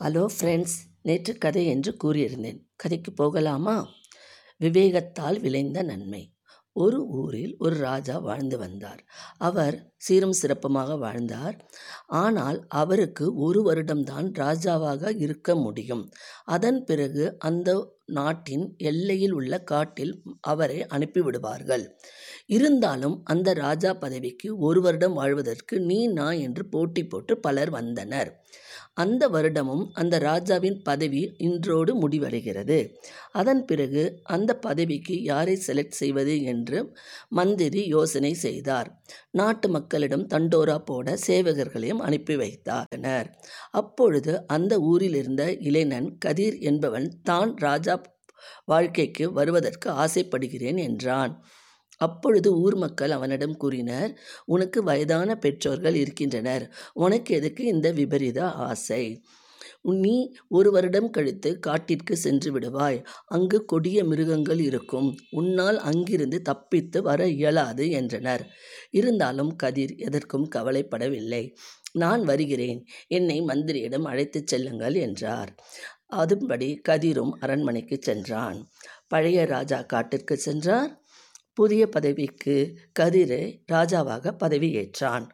Hello friends நேற்று கதை என்று கூறியிருந்தேன். கதைக்கு போகலாமா? விவேகத்தால் விளைந்த நன்மை. ஒரு ஊரில் ஒரு ராஜா வாழ்ந்து வந்தார். அவர் சீரும் சிறப்புமாக வாழ்ந்தார். ஆனால் அவருக்கு ஒரு வருடம்தான் ராஜாவாக இருக்க முடியும். அதன் பிறகு அந்த நாட்டின் எல்லையில் உள்ள காட்டில் அவரை அனுப்பிவிடுவார்கள். இருந்தாலும் அந்த ராஜா பதவிக்கு ஒரு வருடம் வாழ்வதற்கு நீ நான் என்று போட்டி போட்டு பலர் வந்தனர். அந்த வருடமும் அந்த ராஜாவின் பதவி இன்றோடு முடிவடைகிறது. அதன் பிறகு அந்த பதவிக்கு யாரை செலக்ட் செய்வது என்று மந்திரி யோசனை செய்தார். நாட்டு மக்களிடம் தண்டோரா போட சேவகர்களையும் அனுப்பி வைத்தனர் அப்பொழுது அந்த ஊரில் இருந்த இளைஞன் கதிர் என்பவன் தான் ராஜா வாழ்க்கைக்கு வருவதற்கு ஆசைப்படுகிறேன் என்றான். அப்பொழுது ஊர் மக்கள் அவனிடம் கூறினர் உனக்கு வயதான பெற்றோர்கள் இருக்கின்றனர். உனக்கு எதுக்கு இந்த விபரீத ஆசை? நீ ஒரு வருடம் கழித்து காட்டிற்கு சென்று விடுவாய். அங்கு கொடிய மிருகங்கள் இருக்கும். உன்னால் அங்கிருந்து தப்பித்து வர இயலாது என்றனர். இருந்தாலும் கதிர் எதற்கும் கவலைப்படவில்லை. நான் வருகிறேன். என்னை மந்திரியிடம் அழைத்துச் செல்லுங்கள் என்றார். அதுபடி கதிரும் அரண்மனைக்கு சென்றான். பழைய ராஜா காட்டிற்கு சென்றார். புதிய பதவிக்கு கதிரை ராஜாவாக பதவியேற்றான்.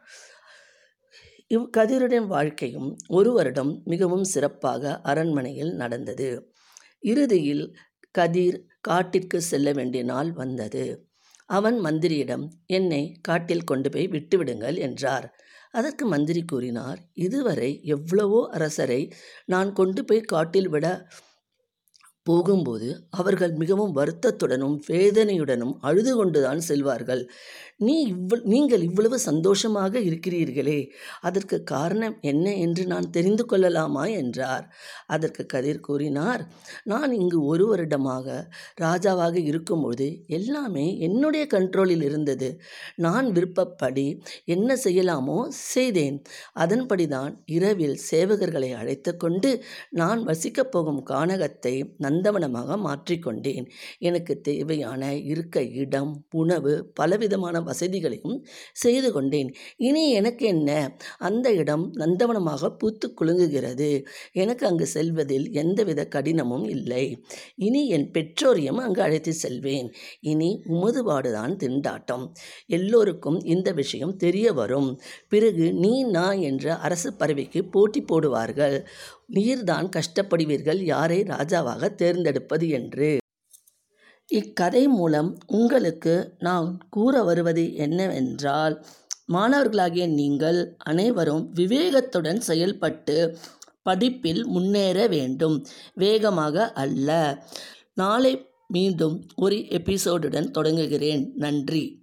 இவ் கதிருடன் வாழ்க்கையும் ஒரு வருடம் மிகவும் சிறப்பாக அரண்மனையில் நடந்தது. இறுதியில் கதிர் காட்டிற்கு செல்ல வேண்டிய நாள் வந்தது. அவன் மந்திரியிடம் என்னை காட்டில் கொண்டு போய் விட்டுவிடுங்கள் என்றார். அதற்கு மந்திரி கூறினார் இதுவரை எவ்வளவோ அரசரை நான் கொண்டு போய் காட்டில் விட போகும்போது அவர்கள் மிகவும் வருத்தத்துடனும் வேதனையுடனும் அழுது கொண்டுதான் செல்வார்கள். நீ இவ் நீங்கள் இவ்வளவு சந்தோஷமாக இருக்கிறீர்களே அதற்கு காரணம் என்ன என்று நான் தெரிந்து கொள்ளலாமா என்றார். அதற்கு கதிர் கூறினார் நான் இங்கு ஒரு வருடமாக ராஜாவாக இருக்கும்போது எல்லாமே என்னுடைய கண்ட்ரோலில் இருந்தது. நான் விருப்பப்படி என்ன செய்யலாமோ செய்தேன். அதன்படி தான் இரவில் சேவகர்களை அழைத்து கொண்டு நான் வசிக்கப் போகும் கானகத்தை நந்தவனமாக மாற்றிக்கொண்டேன் எனக்கு தேவையான இருக்க இடம் உணவு பலவிதமான வசதிகளையும் செய்து கொண்டேன். இனி எனக்கு என்ன? அந்த இடம் நந்தவனமாக பூத்து குலுங்குகிறது. எனக்கு அங்கு செல்வதில் எந்தவித கடினமும் இல்லை. இனி என் பெற்றோரையும் அங்கு அழைத்து செல்வேன். இனி உமதுபாடுதான் திண்டாட்டம். எல்லோருக்கும் இந்த விஷயம் தெரிய வரும். பிறகு நீ நான் என்ற அரசு பறவைக்கு போட்டி போடுவார்கள். நீர்தான் கஷ்டப்படுவீர்கள். யாரை ராஜாவாக தேர்ந்தெடுப்பது என்று. இக்கதை மூலம் உங்களுக்கு நான் கூற வருவது என்னவென்றால் மாணவர்களாகிய நீங்கள் அனைவரும் விவேகத்துடன் செயல்பட்டு படிப்பில் முன்னேற வேண்டும். வேகமாக அல்ல. நாளை மீண்டும் ஒரு எபிசோடுடன் தொடங்குகிறேன். நன்றி.